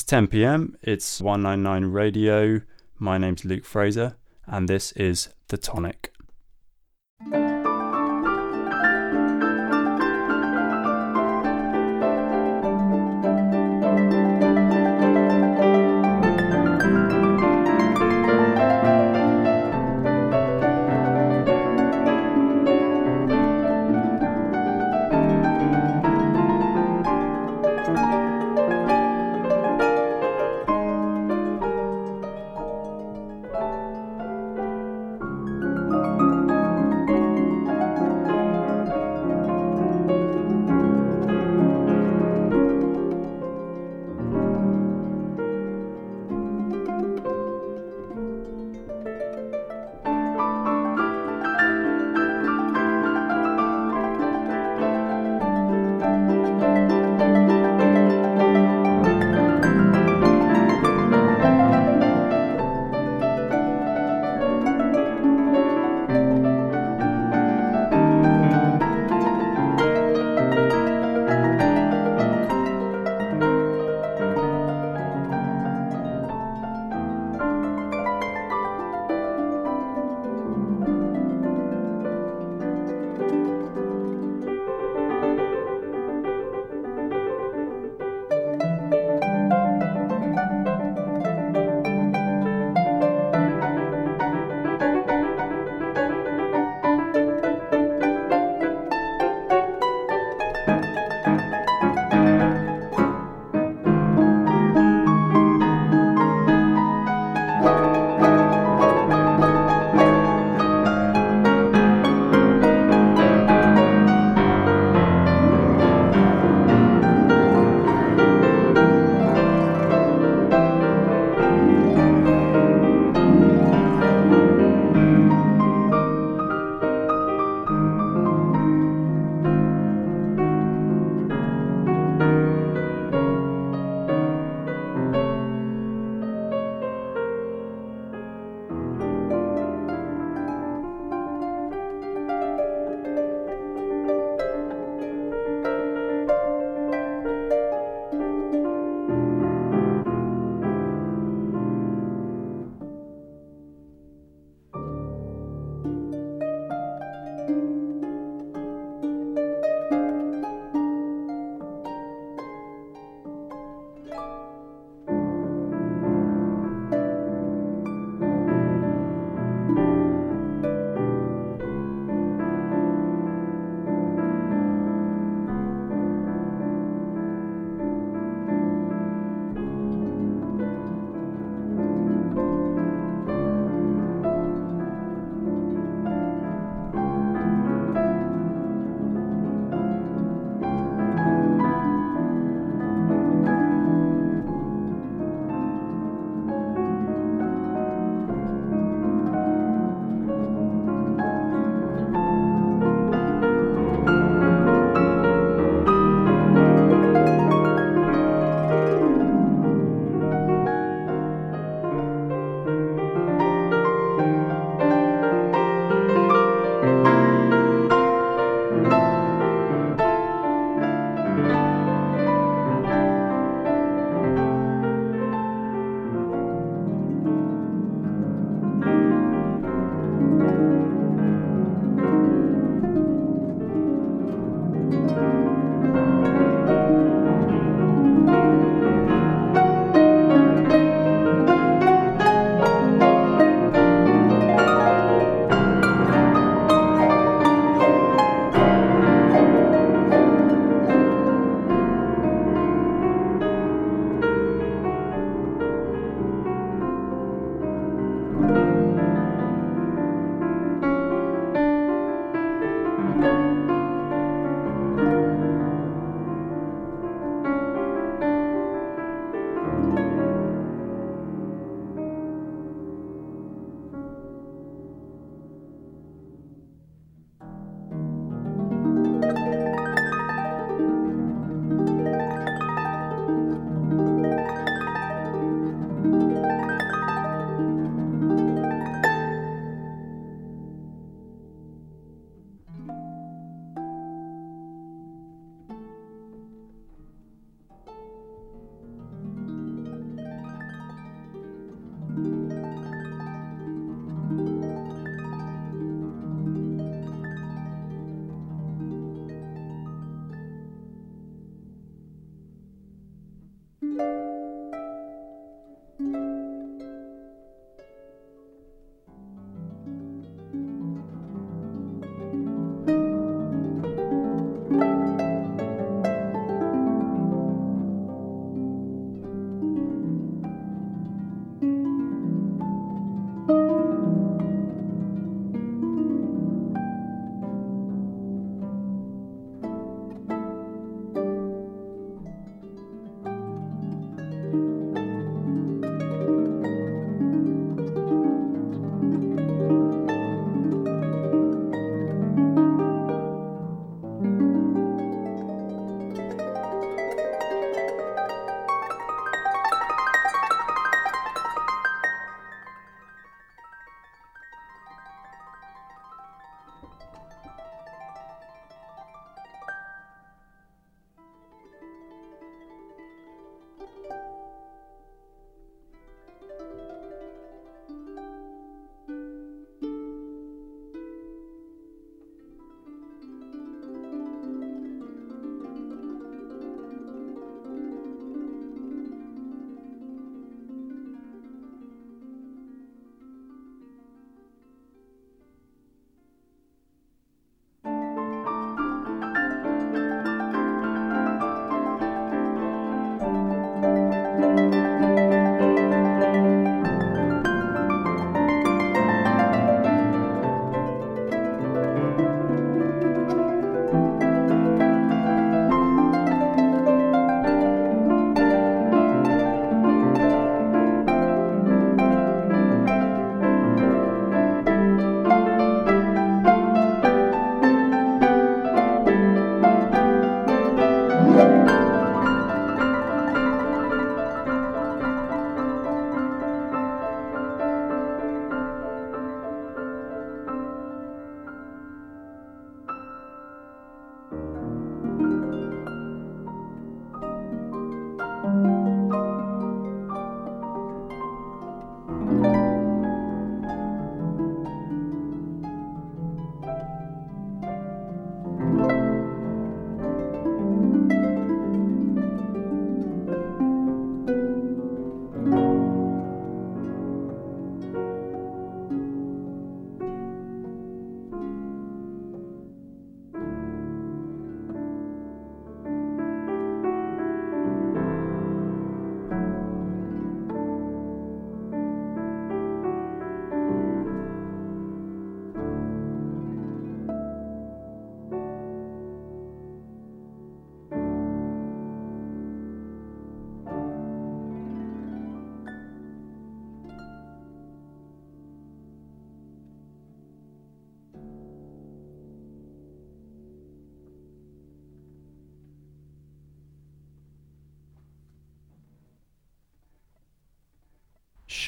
It's 10 pm, it's 199 Radio. My name's Luke Fraser, and this is The Tonic.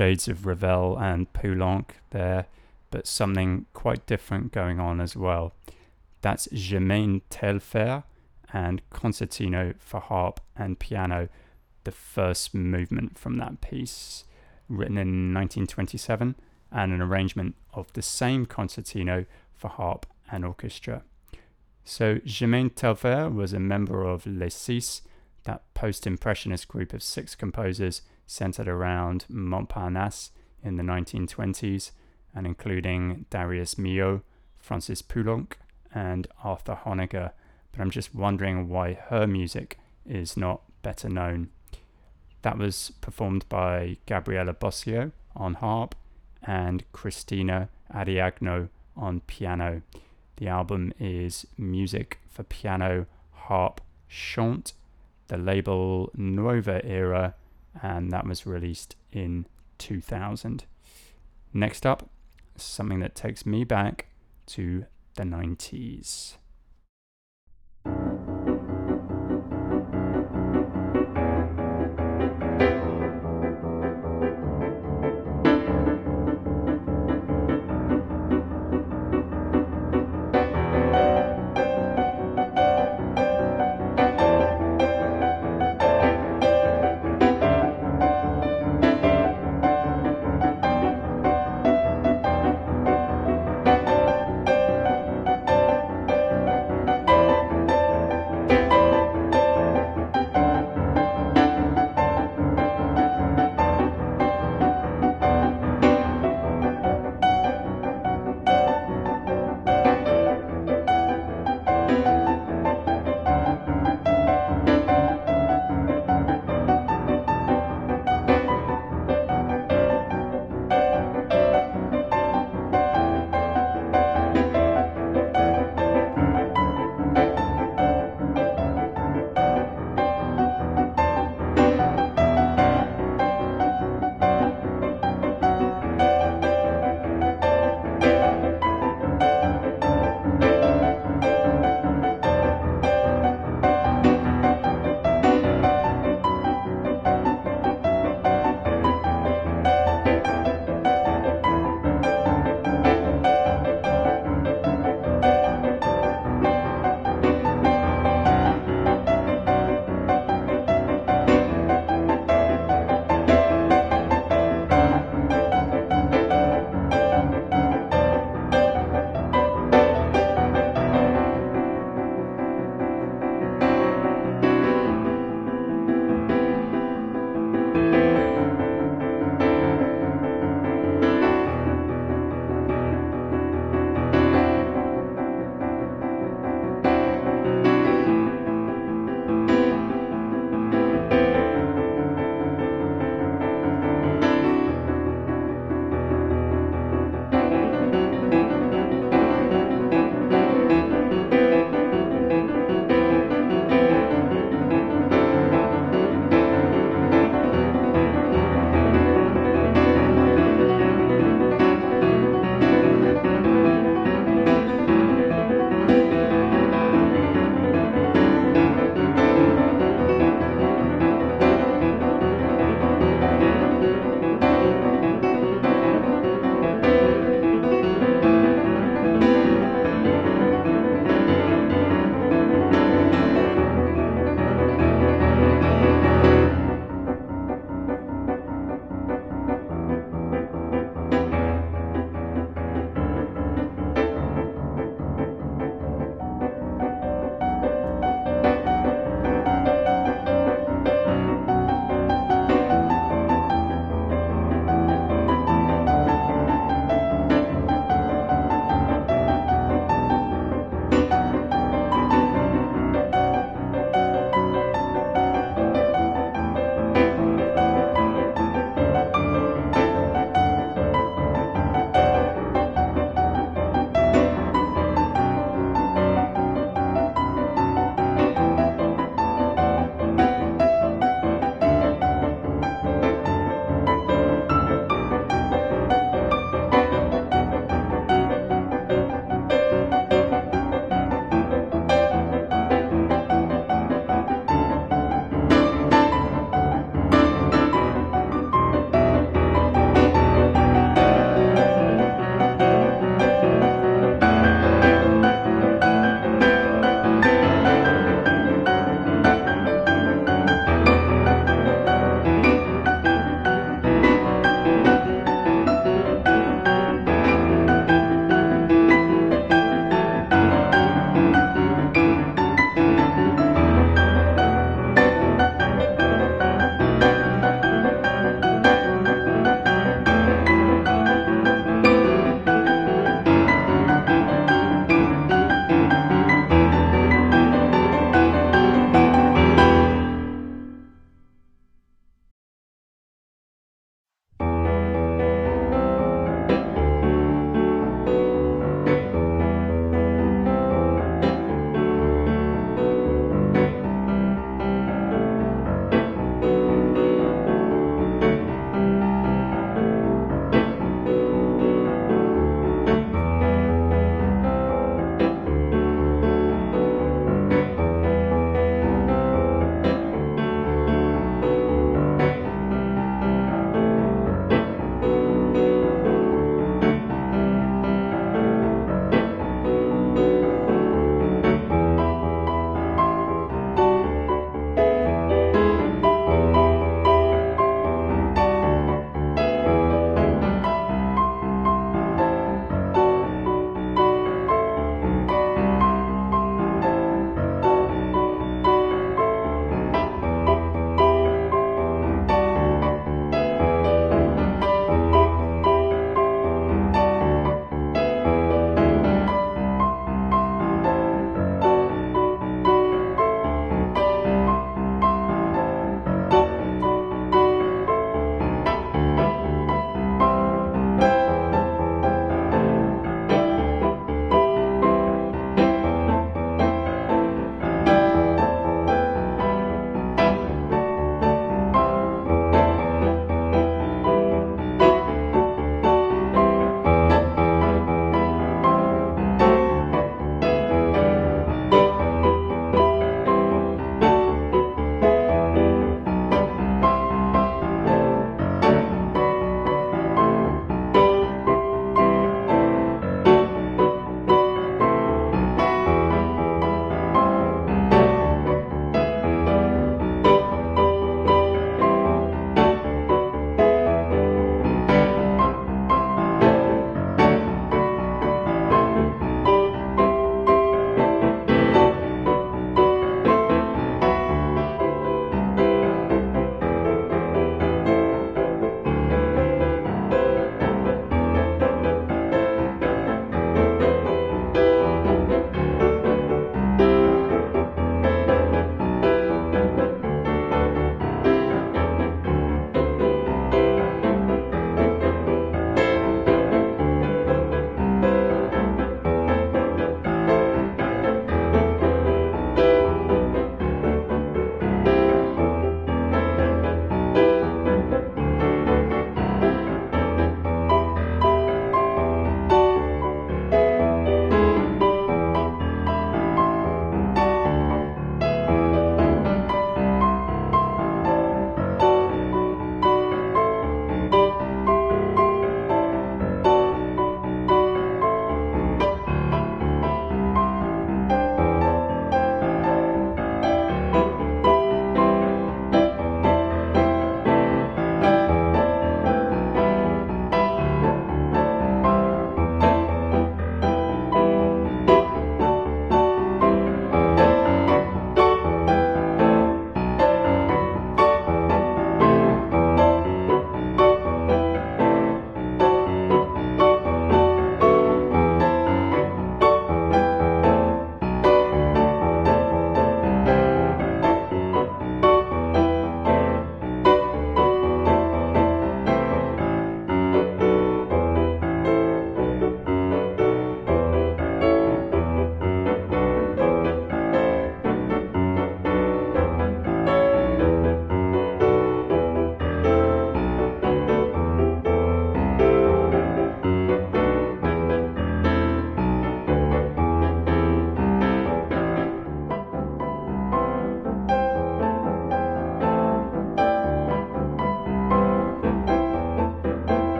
Shades of Ravel and Poulenc there, but something quite different going on as well. That's Germaine Tailleferre and Concertino for harp and piano, the first movement from that piece, written in 1927, and an arrangement of the same concertino for harp and orchestra. So Germaine Tailleferre was a member of Les Six, that post-impressionist group of six composers centered around Montparnasse in the 1920s and including Darius Milhaud, Francis Poulenc, and Arthur Honegger. But I'm just wondering why her music is not better known. That was performed by Gabriella Bosio on harp and Christina Ariagno on piano. The album is Music for Piano, Harp, Chant, the label Nuova Era, and that was released in 2000. Next up, something that takes me back to the 90s.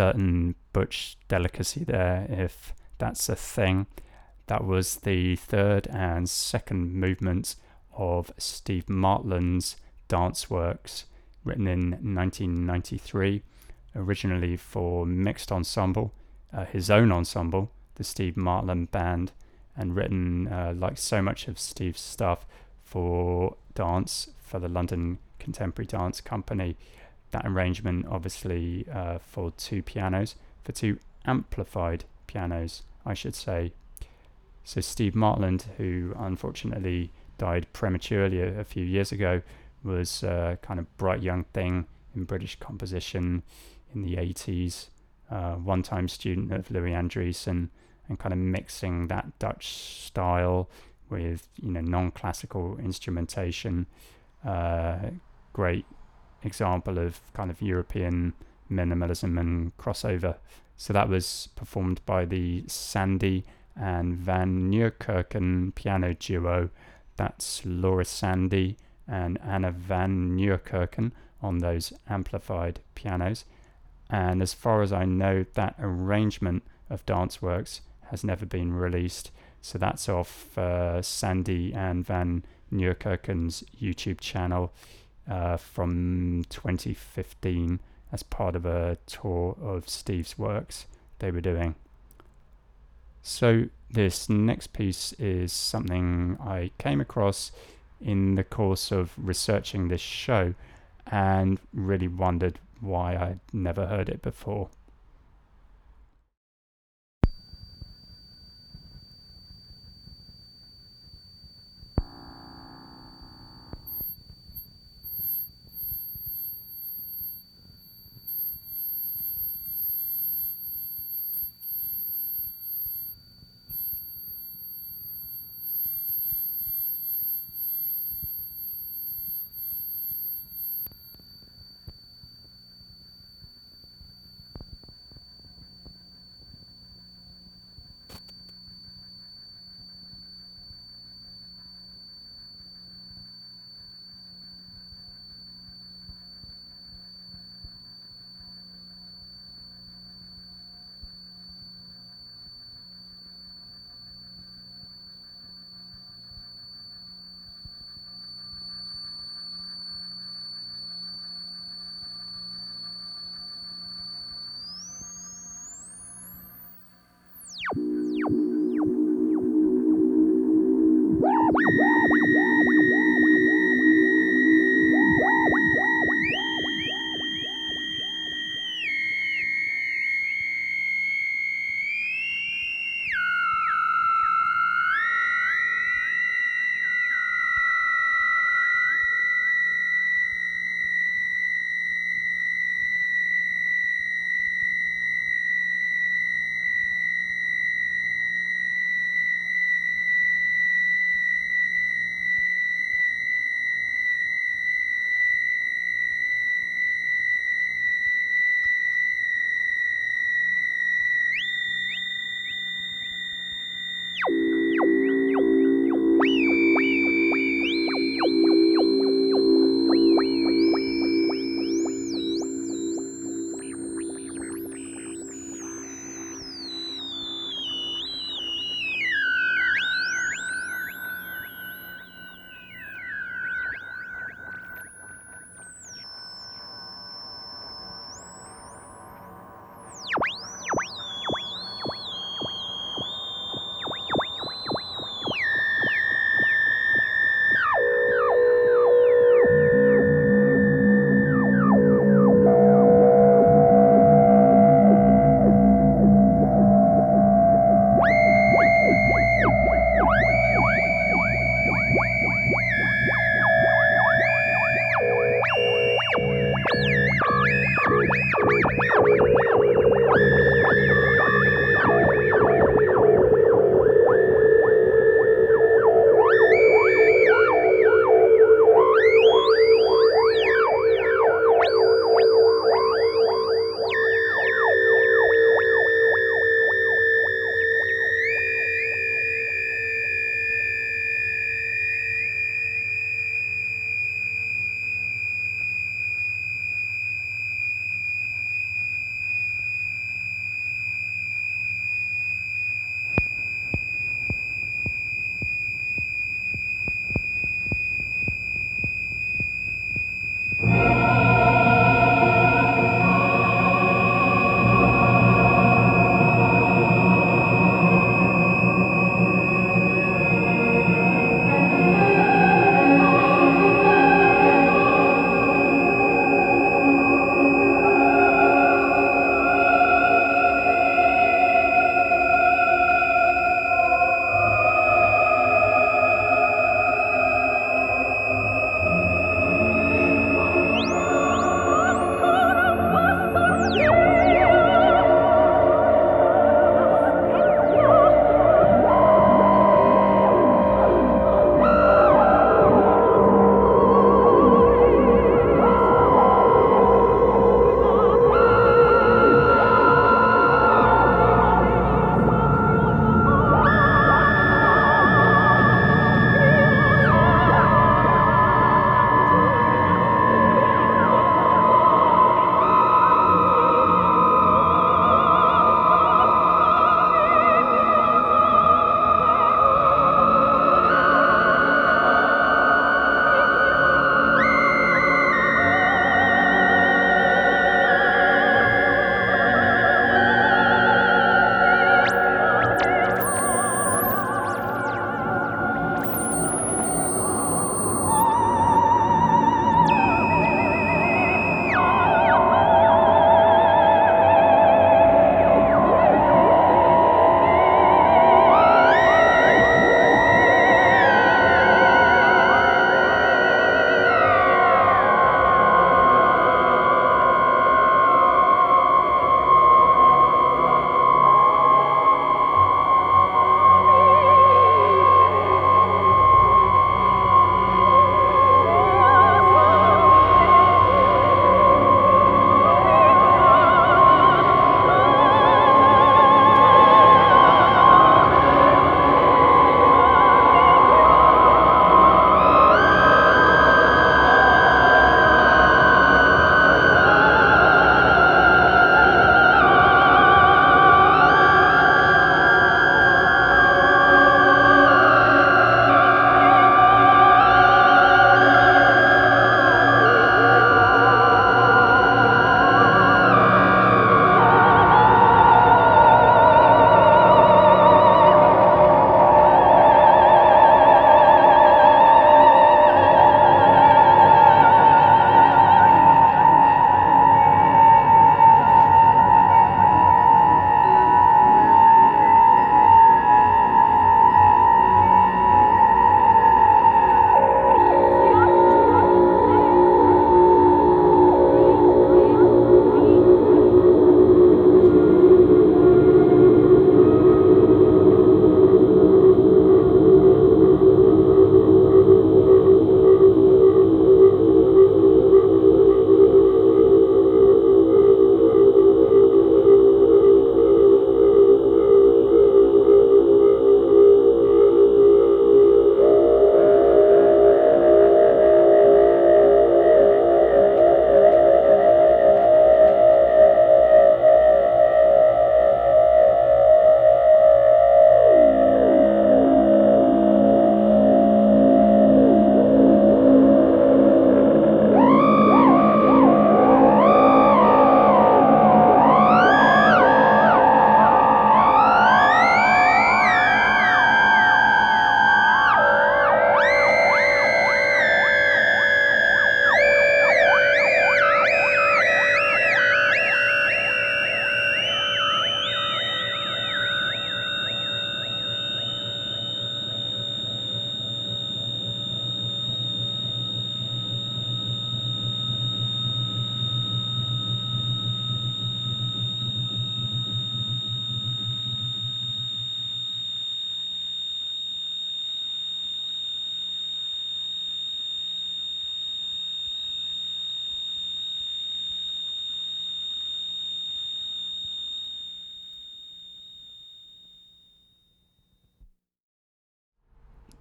Certain butch delicacy there, if that's a thing. That was the third and second movement of Steve Martland's Dance Works, written in 1993, originally for mixed ensemble, uh, his own ensemble, the Steve Martland Band, and written, uh, like so much of Steve's stuff, for dance for the London Contemporary Dance Company. That arrangement, obviously, uh, for two pianos, for two amplified pianos, I should say. So, Steve Martland, who unfortunately died prematurely a, a few years ago, was a kind of bright young thing in British composition in the 80s, uh, one time student of Louis Andriessen, and kind of mixing that Dutch style with you know non-classical instrumentation. Uh, great example of kind of European minimalism and crossover. So that was performed by the Sandy and Van Nieuwkerken piano duo. That's Laura Sandy and Anna Van Nieuwkerken on those amplified pianos. And as far as I know, that arrangement of Dance Works has never been released. So that's off uh, Sandy and Van Nieuwkerken's YouTube channel uh, from 2015 as part of a tour of Steve's works they were doing. So this next piece is something I came across in the course of researching this show and really wondered why I'd never heard it before.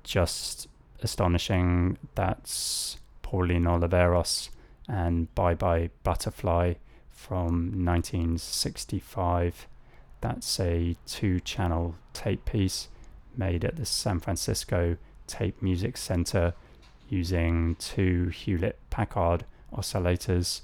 Just astonishing. That's Pauline Oliveros and Bye Bye Butterfly from 1965. That's a two channel tape piece made at the San Francisco Tape Music Center using two Hewlett Packard oscillators,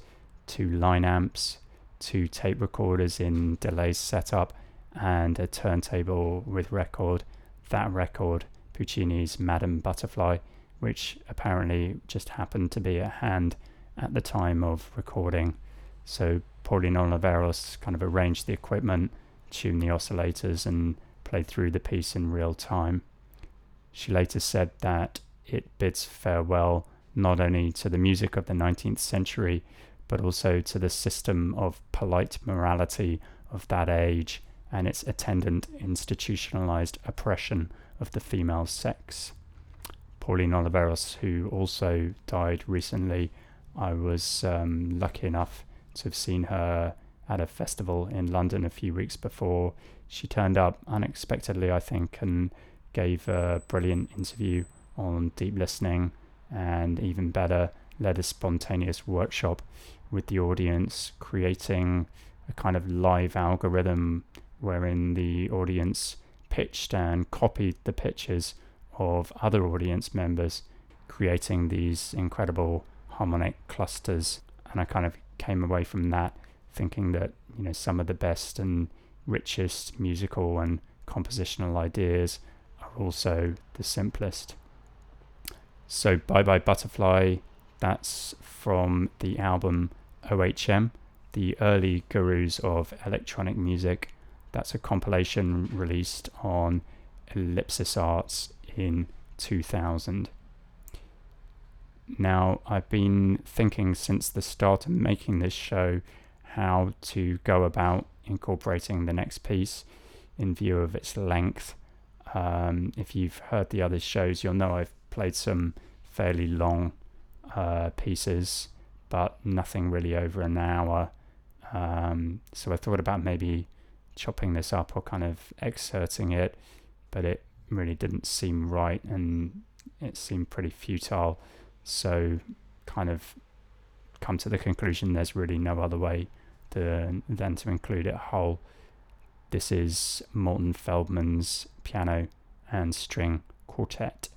two line amps, two tape recorders in delay setup, and a turntable with record. That record, Puccini's Madame Butterfly, which apparently just happened to be at hand at the time of recording. So Pauline Oliveros kind of arranged the equipment, tuned the oscillators, and played through the piece in real time. She later said that it bids farewell not only to the music of the 19th century, but also to the system of polite morality of that age and its attendant institutionalized oppression of the female sex. Pauline Oliveros, who also died recently, I was um, lucky enough to have seen her at a festival in London a few weeks before. She turned up unexpectedly, I think, and gave a brilliant interview on deep listening and even better, led a spontaneous workshop with the audience, creating a kind of live algorithm wherein the audience pitched and copied the pitches of other audience members, creating these incredible harmonic clusters. And I kind of came away from that thinking that, you know, some of the best and richest musical and compositional ideas are also the simplest. So, Bye Bye Butterfly, that's from the album OHM, the early gurus of electronic music. That's a compilation released on Ellipsis Arts in 2000. Now, I've been thinking since the start of making this show how to go about incorporating the next piece in view of its length. Um, if you've heard the other shows, you'll know I've played some fairly long uh, pieces, but nothing really over an hour. Um, so I thought about maybe chopping this up or kind of excerpting it, but it really didn't seem right and it seemed pretty futile. So, kind of come to the conclusion there's really no other way to, than to include it whole. This is Morton Feldman's piano and string quartet.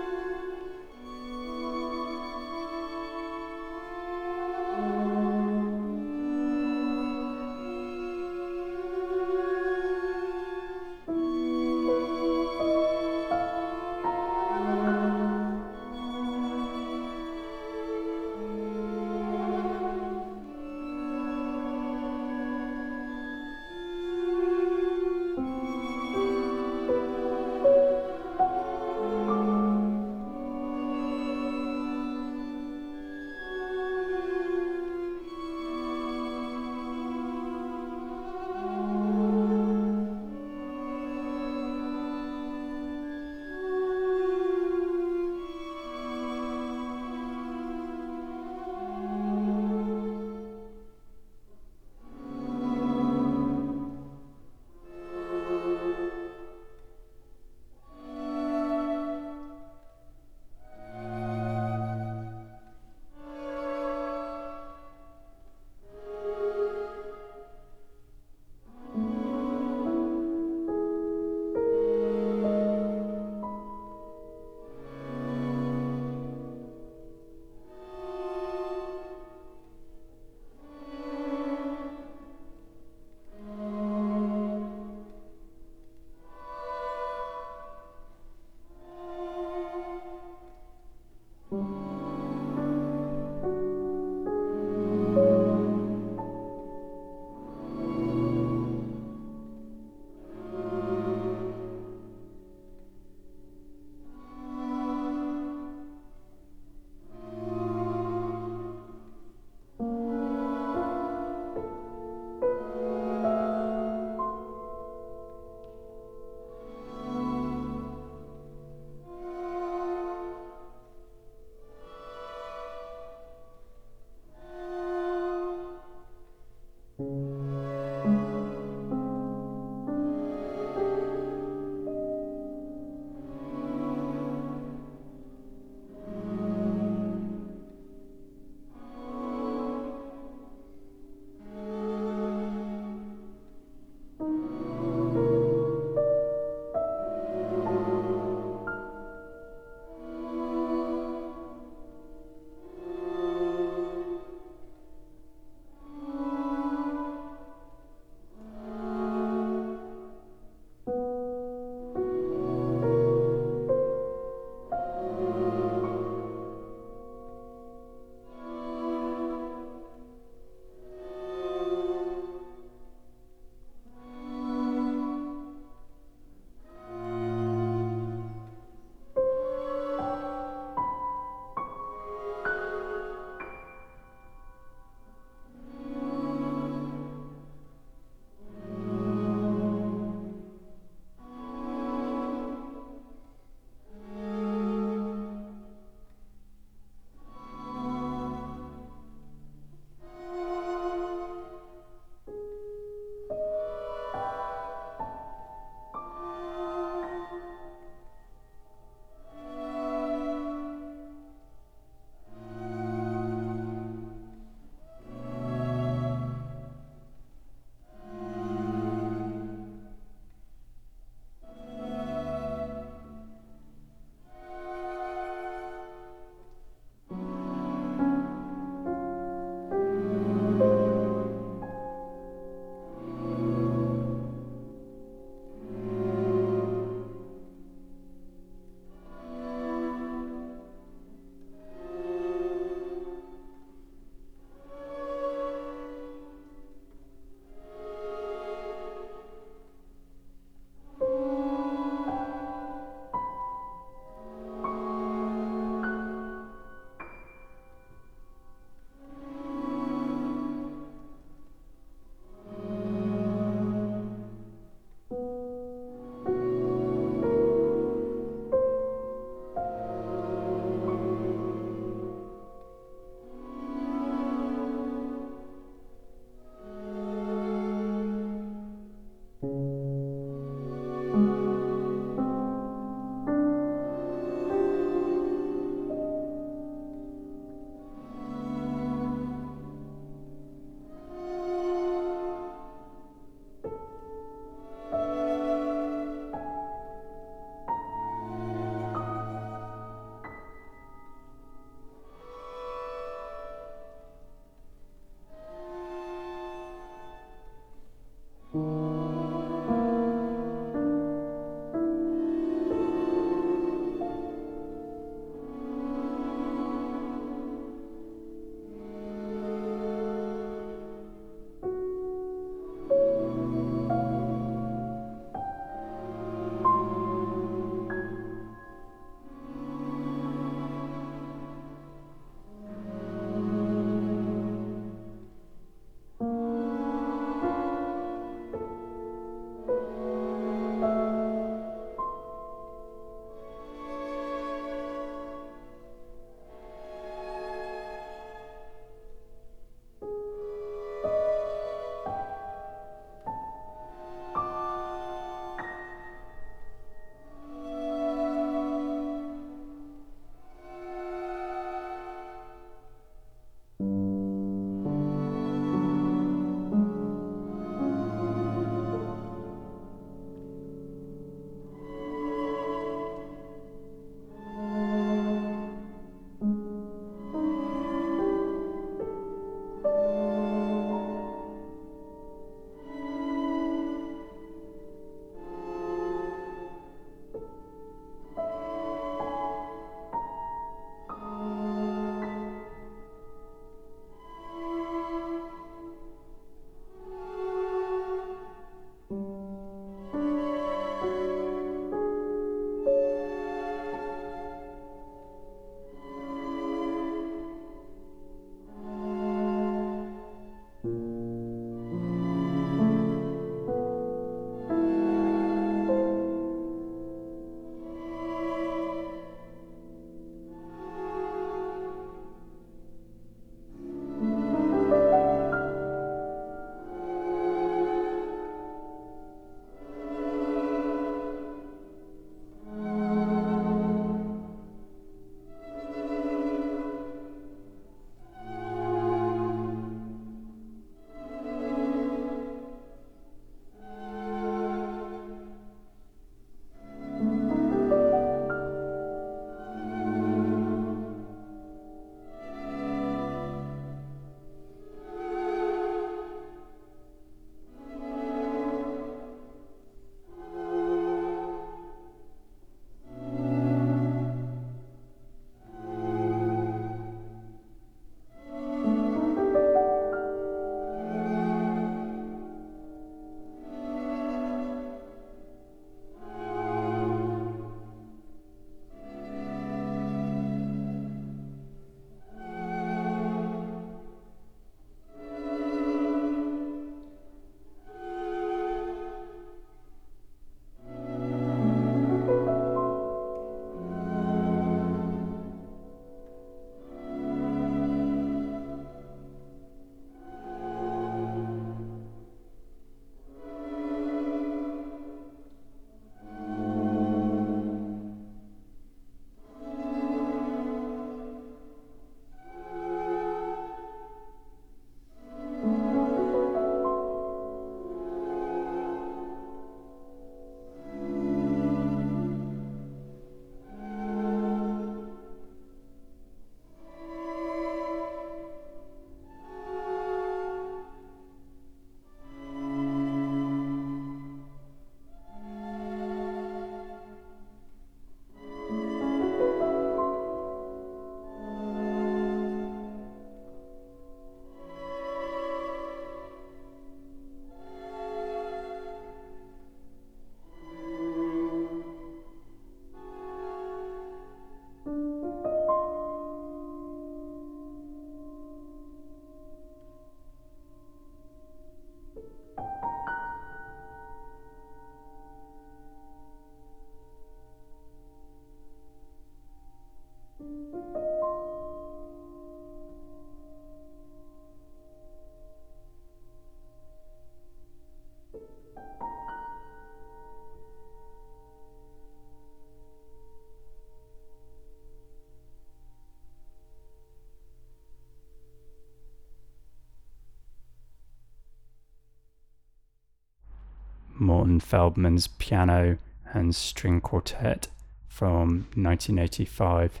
Morton Feldman's piano and string quartet from 1985.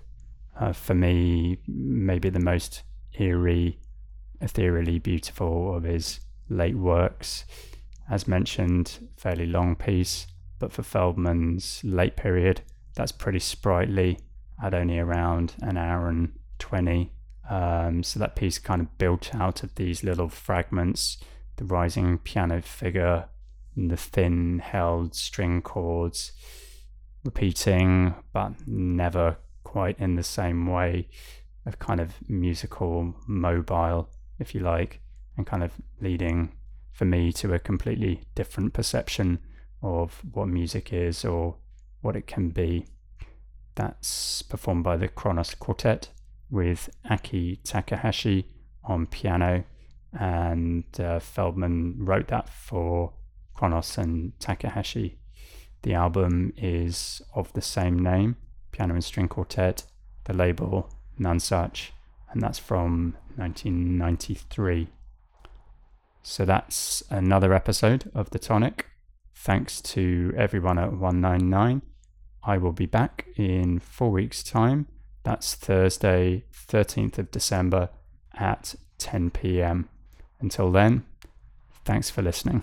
Uh, for me, maybe the most eerie, ethereally beautiful of his late works. As mentioned, fairly long piece, but for Feldman's late period, that's pretty sprightly at only around an hour and 20. Um, so that piece kind of built out of these little fragments the rising piano figure, the thin held string chords, repeating, but never quite in the same way of kind of musical mobile, if you like, and kind of leading for me to a completely different perception of what music is or what it can be. That's performed by the Kronos Quartet with Aki Takahashi on piano, and uh, Feldman wrote that for Kronos and Takahashi. The album is of the same name, Piano and String Quartet, the label Nonesuch, and that's from 1993. So that's another episode of The Tonic. Thanks to everyone at 199. I will be back in four weeks' time. That's Thursday, 13th of December at 10 pm. Until then, thanks for listening.